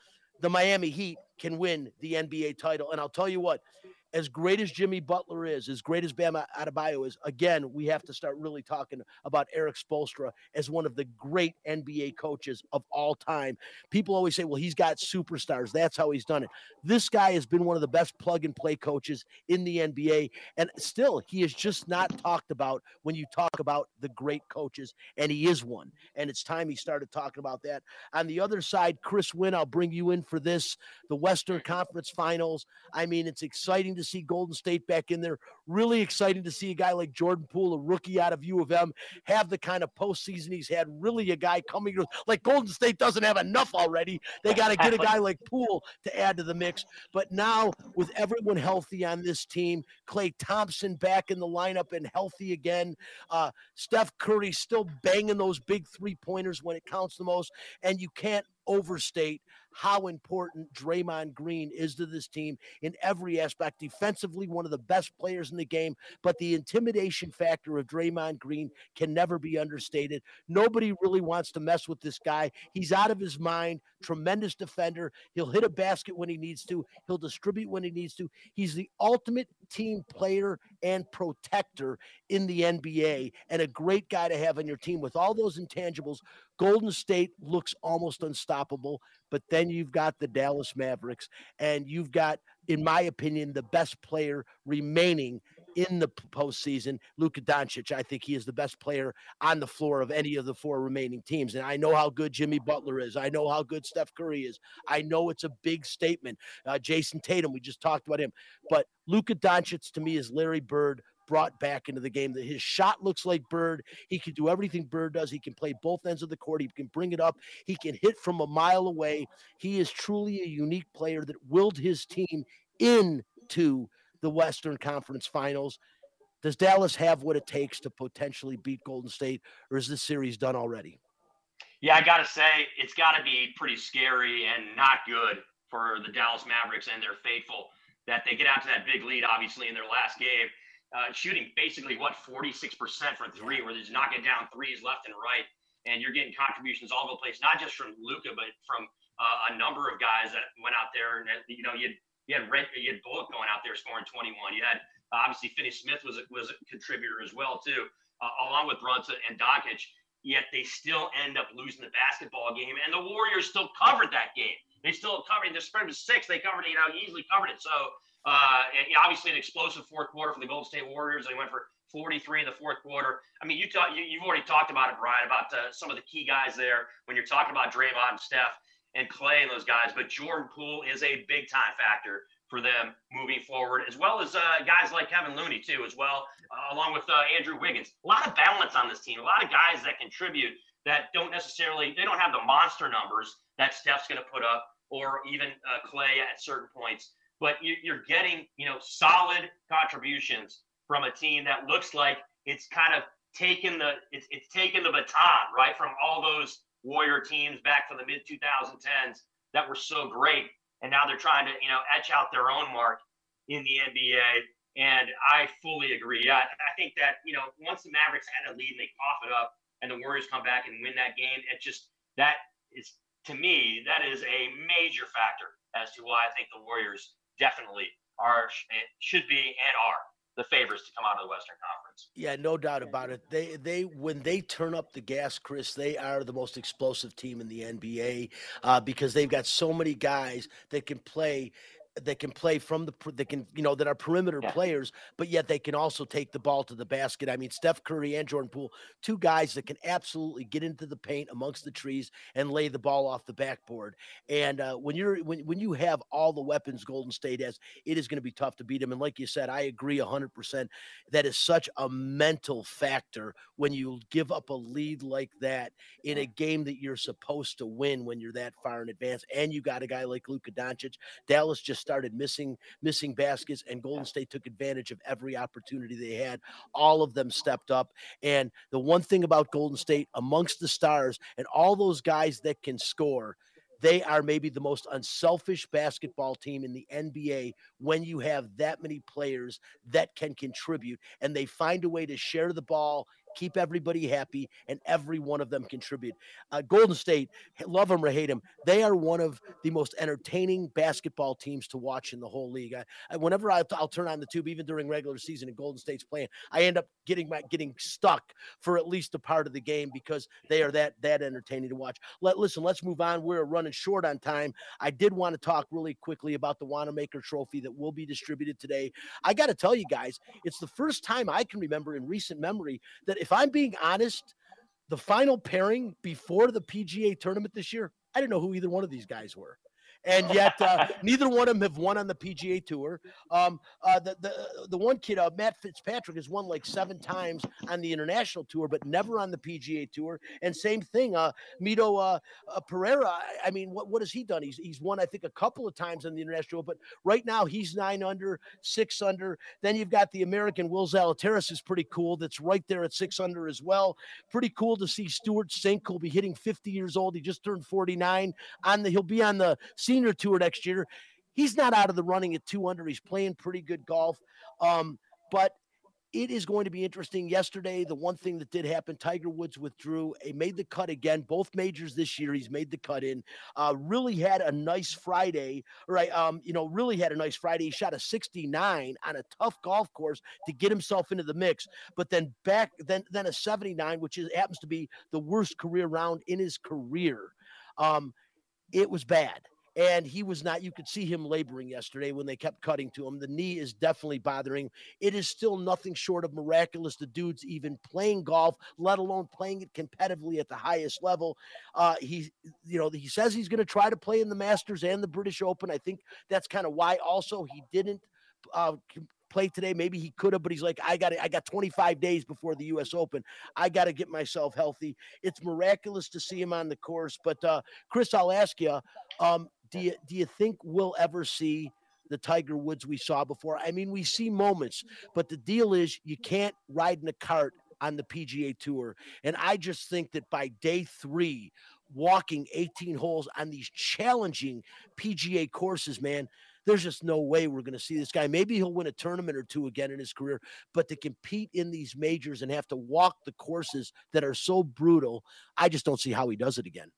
The Miami Heat can win the NBA title. And I'll tell you what, as great as Jimmy Butler is, as great as Bam Adebayo is, again, we have to start really talking about Erik Spoelstra as one of the great NBA coaches of all time. People always say, well, he's got superstars. That's how he's done it. This guy has been one of the best plug and play coaches in the NBA. And still, he is just not talked about when you talk about the great coaches, and he is one. And it's time he started talking about that. On the other side, Chris Wynn, I'll bring you in for this the Western Conference Finals. I mean, it's exciting to see Golden State back in there. Really exciting to see a guy like Jordan Poole, a rookie out of U of M, have the kind of postseason he's had. Really, a guy coming like Golden State doesn't have enough already. They got to get a guy like Poole to add to the mix. But now, with everyone healthy on this team, Klay Thompson back in the lineup and healthy again, uh, Steph Curry still banging those big three pointers when it counts the most, and you can't overstate how important Draymond Green is to this team in every aspect. Defensively, one of the best players in the game, but the intimidation factor of Draymond Green can never be understated. Nobody really wants to mess with this guy. He's out of his mind, tremendous defender. He'll hit a basket when he needs to, he'll distribute when he needs to. He's the ultimate team player and protector in the NBA and a great guy to have on your team with all those intangibles. Golden State looks almost unstoppable, but then you've got the Dallas Mavericks, and you've got, in my opinion, the best player remaining in the postseason. Luka Doncic, I think he is the best player on the floor of any of the four remaining teams. And I know how good Jimmy Butler is. I know how good Steph Curry is. I know it's a big statement. Uh, Jayson Tatum, we just talked about him. But Luka Doncic to me is Larry Bird brought back into the game. That his shot looks like Bird. He can do everything Bird does. He can play both ends of the court. He can bring it up. He can hit from a mile away. He is truly a unique player that willed his team into the Western Conference Finals. Does Dallas have what it takes to potentially beat Golden State, or is this series done already? Yeah, I got to say, it's got to be pretty scary and not good for the Dallas Mavericks and their faithful that they get out to that big lead, obviously, in their last game, uh, shooting basically, what, 46% from three, where they're just knocking down threes left and right. And you're getting contributions all over the place, not just from Luka, but from uh, a number of guys that went out there. And, you know, you you had, Red, you had Bullock going out there scoring 21. You had, obviously, Finney Smith was, was a contributor as well, too, uh, along with Brunson and Doncic yet they still end up losing the basketball game. And the Warriors still covered that game. They still covered. The spread was six. They covered it. You know, easily covered it. So uh, and, you know, obviously an explosive fourth quarter for the Golden State Warriors. They went for 43 in the fourth quarter. I mean, you talk, you, have already talked about it, Brian, about uh, some of the key guys there when you're talking about Draymond and Steph and Klay and those guys. But Jordan Poole is a big time factor for them moving forward, as well as uh, guys like Kevin Looney too, as well, uh, along with uh, Andrew Wiggins. A lot of balance on this team. A lot of guys that contribute that don't necessarily they don't have the monster numbers that Steph's going to put up, or even uh, Klay at certain points. But you, you're getting you know solid contributions from a team that looks like it's kind of taken the it's, it's taken the baton right from all those Warrior teams back from the mid 2010s that were so great and now they're trying to you know etch out their own mark in the NBA. And I fully agree. Yeah, I think that you know once the Mavericks had a lead and they cough it up, and the Warriors come back and win that game, it just that is to me that is a major factor as to why I think the Warriors definitely are should be and are the favorites to come out of the Western Conference. Yeah, no doubt about it. They they when they turn up the gas, Chris, they are the most explosive team in the NBA uh, because they've got so many guys that can play that can play from the that can you know that are perimeter yeah. players, but yet they can also take the ball to the basket. I mean, Steph Curry and Jordan Poole, two guys that can absolutely get into the paint amongst the trees and lay the ball off the backboard. And uh, when you're when when you have all the weapons Golden State has, it is going to be tough to beat them. And like you said, I agree hundred percent. That is such a mental factor when you give up a lead like that in a game that you're supposed to win when you're that far in advance, and you got a guy like Luka Doncic. Dallas just started missing missing baskets, and Golden State took advantage of every opportunity they had. All of them stepped up. And the one thing about Golden State, amongst the stars and all those guys that can score, they are maybe the most unselfish basketball team in the NBA when you have that many players that can contribute and they find a way to share the ball keep everybody happy, and every one of them contribute. Uh, Golden State, love them or hate them, they are one of the most entertaining basketball teams to watch in the whole league. I, I, whenever I, will turn on the tube, even during regular season and Golden State's playing, I end up getting my getting stuck for at least a part of the game because they are that that entertaining to watch. Let listen, let's move on. We're running short on time. I did want to talk really quickly about the Wanamaker Trophy that will be distributed today. I got to tell you guys, it's the first time I can remember in recent memory that if I'm being honest, the final pairing before the PGA tournament this year, I didn't know who either one of these guys were and yet uh, neither one of them have won on the PGA Tour. Um, uh, the the the one kid, uh, Matt Fitzpatrick, has won like seven times on the international tour, but never on the PGA Tour. And same thing, uh, Mito uh, uh, Pereira. I mean, what what has he done? He's he's won, I think, a couple of times on the international, but right now he's nine under, six under. Then you've got the American Will Zalatoris is pretty cool. That's right there at six under as well. Pretty cool to see Stewart Cink. who'll be hitting 50 years old. He just turned 49. On the he'll be on the senior tour next year. He's not out of the running at two under. He's playing pretty good golf. Um, but it is going to be interesting. Yesterday, the one thing that did happen, Tiger Woods withdrew. He made the cut again. Both majors this year, he's made the cut in. Uh, really had a nice Friday, right? Um, you know, really had a nice Friday. He shot a 69 on a tough golf course to get himself into the mix, but then back, then then a 79, which is happens to be the worst career round in his career. Um, it was bad and he was not. You could see him laboring yesterday when they kept cutting to him. The knee is definitely bothering. It is still nothing short of miraculous. The dude's even playing golf, let alone playing it competitively at the highest level. Uh, he, you know, he says he's going to try to play in the Masters and the British Open. I think that's kind of why. Also, he didn't uh, play today. Maybe he could have, but he's like, I got I got 25 days before the U.S. Open. I got to get myself healthy. It's miraculous to see him on the course. But uh, Chris, I'll ask you, um, do you do you think we'll ever see? The Tiger Woods we saw before. I mean, we see moments, but the deal is you can't ride in a cart on the PGA Tour. And I just think that by day three, walking 18 holes on these challenging PGA courses, man, there's just no way we're going to see this guy. Maybe he'll win a tournament or two again in his career, but to compete in these majors and have to walk the courses that are so brutal, I just don't see how he does it again.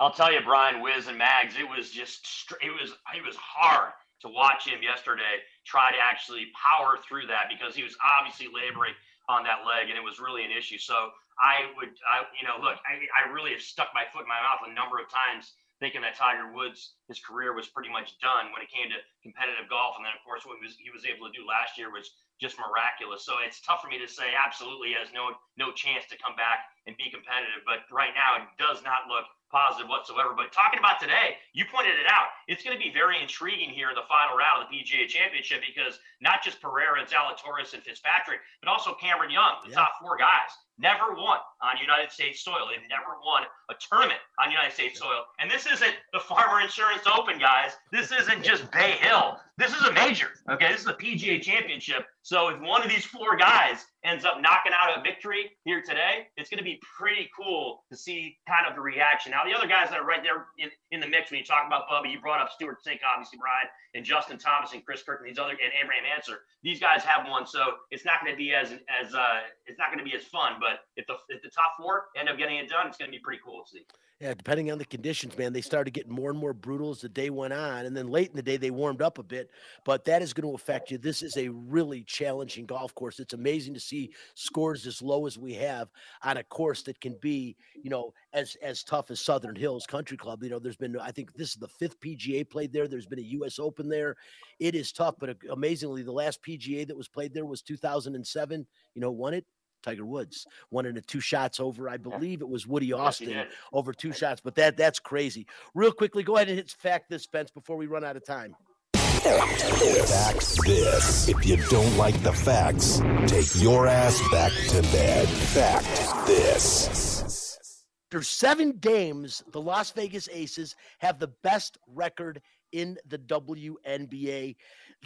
I'll tell you, Brian, Wiz, and Mags, it was just it was it was hard to watch him yesterday try to actually power through that because he was obviously laboring on that leg and it was really an issue. So I would, I, you know, look, I, I really have stuck my foot in my mouth a number of times thinking that Tiger Woods, his career was pretty much done when it came to competitive golf. And then, of course, what he was, he was able to do last year was just miraculous. So it's tough for me to say absolutely has no no chance to come back and be competitive. But right now, it does not look positive whatsoever. But talking about today, you pointed it out. It's going to be very intriguing here in the final round of the PGA Championship because not just Pereira and Zalatoris and Fitzpatrick, but also Cameron Young, the yeah. top four guys, never won on United States soil. They've never won a tournament on United States soil. And this isn't the Farmer Insurance Open, guys. This isn't just Bay Hill. This is a major. Okay, this is the PGA Championship. So if one of these four guys ends up knocking out a victory here today, it's going to be pretty cool to see kind of the reaction. Now, the other guys that are right there in, in the mix when you talk about Bubba, you brought up Stewart Cink, obviously, Brian, and Justin Thomas and Chris Kirk and these other and Abraham Ancer. These guys have one, so it's not going to be as as uh, it's not going to be as fun. But if the if the top four end up getting it done, it's going to be pretty cool to see. Yeah, depending on the conditions, man, they started getting more and more brutal as the day went on. And then late in the day, they warmed up a bit, but that is going to affect you. This is a really challenging golf course. It's amazing to see scores as low as we have on a course that can be, you know, as as tough as Southern Hills Country Club. You know, there's been, I think this is the fifth PGA played there. There's been a U.S. Open there. It is tough, but uh, amazingly, the last PGA that was played there was 2007. You know, won it Tiger Woods won in a two shots over. I believe it was Woody Austin yes, over two shots, but that that's crazy. Real quickly, go ahead and hit fact this, fence before we run out of time. Facts this. If you don't like the facts, take your ass back to bed. Fact this. After seven games, the Las Vegas Aces have the best record in the WNBA.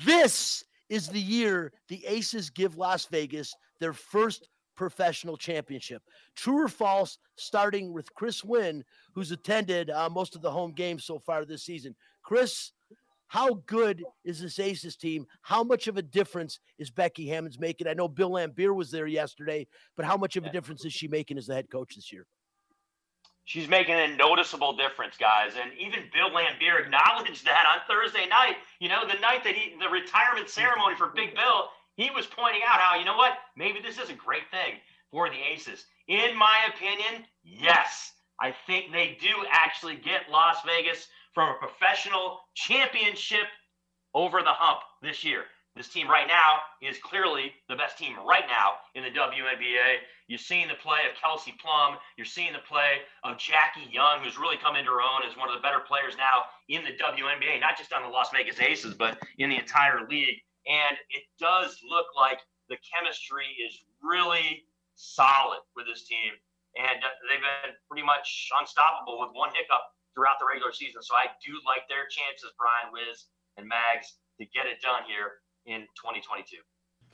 This is the year the Aces give Las Vegas their first professional championship. True or false, starting with Chris Wynn, who's attended uh, most of the home games so far this season. Chris, how good is this Aces team? How much of a difference is Becky Hammonds making? I know Bill Laimbeer was there yesterday, but how much of a difference is she making as the head coach this year? She's making a noticeable difference, guys. And even Bill Laimbeer acknowledged that on Thursday night. You know, the night that he, the retirement ceremony for Big Bill, he was pointing out how, you know what, maybe this is a great thing for the Aces. In my opinion, yes, I think they do actually get Las Vegas from a professional championship over the hump this year. This team right now is clearly the best team right now in the WNBA. You're seeing the play of Kelsey Plum. You're seeing the play of Jackie Young, who's really come into her own as one of the better players now in the WNBA, not just on the Las Vegas Aces, but in the entire league. And it does look like the chemistry is really solid with this team. And they've been pretty much unstoppable with one hiccup throughout the regular season. So I do like their chances, Brian, Wiz, and Mags, to get it done here in 2022.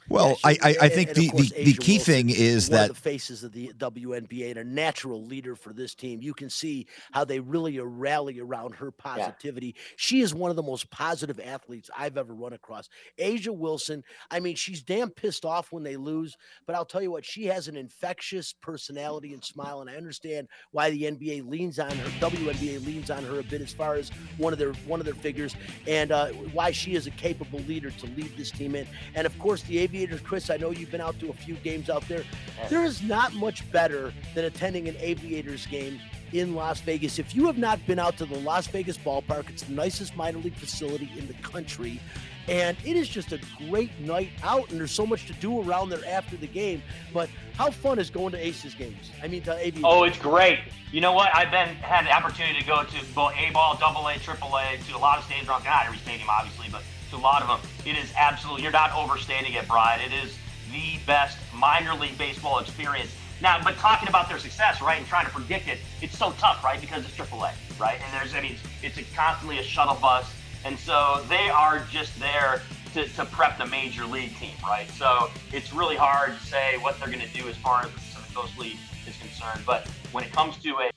Well, yeah, I, I, I think the, the, the, key Wilson, thing is that the faces of the WNBA and a natural leader for this team. You can see how they really rally around her positivity. Yeah. She is one of the most positive athletes I've ever run across. A'ja Wilson, I mean, she's damn pissed off when they lose, but I'll tell you what, she has an infectious personality and smile, and I understand why the NBA leans on her, WNBA leans on her a bit as far as one of their one of their figures, and uh, why she is a capable leader to lead this team in. And of course, the AV Aviators, Chris, I know you've been out to a few games out there. Oh. There is not much better than attending an Aviators game in Las Vegas. If you have not been out to the Las Vegas ballpark, it's the nicest minor league facility in the country. And it is just a great night out, and there's so much to do around there after the game. But how fun is going to Aces games? I mean, to Aviators. Oh, it's great. You know what? I've been had the opportunity to go to both A ball, double A, triple A, to a lot of stadiums around, not every stadium, obviously, but to a lot of them. It is absolutely, you're not overstating it, Brian. It is the best minor league baseball experience. Now, but talking about their success, right, and trying to predict it, it's so tough, right, because it's AAA, right? And there's, I mean, it's, a constantly a shuttle bus. And so they are just there to, to prep the major league team, right? So it's really hard to say what they're going to do as far as the Pacific Coast League is concerned. But when it comes to a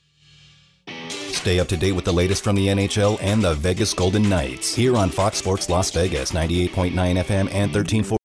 Stay up to date with the latest from the NHL and the Vegas Golden Knights here on Fox Sports Las Vegas, 98.9 FM and 1340.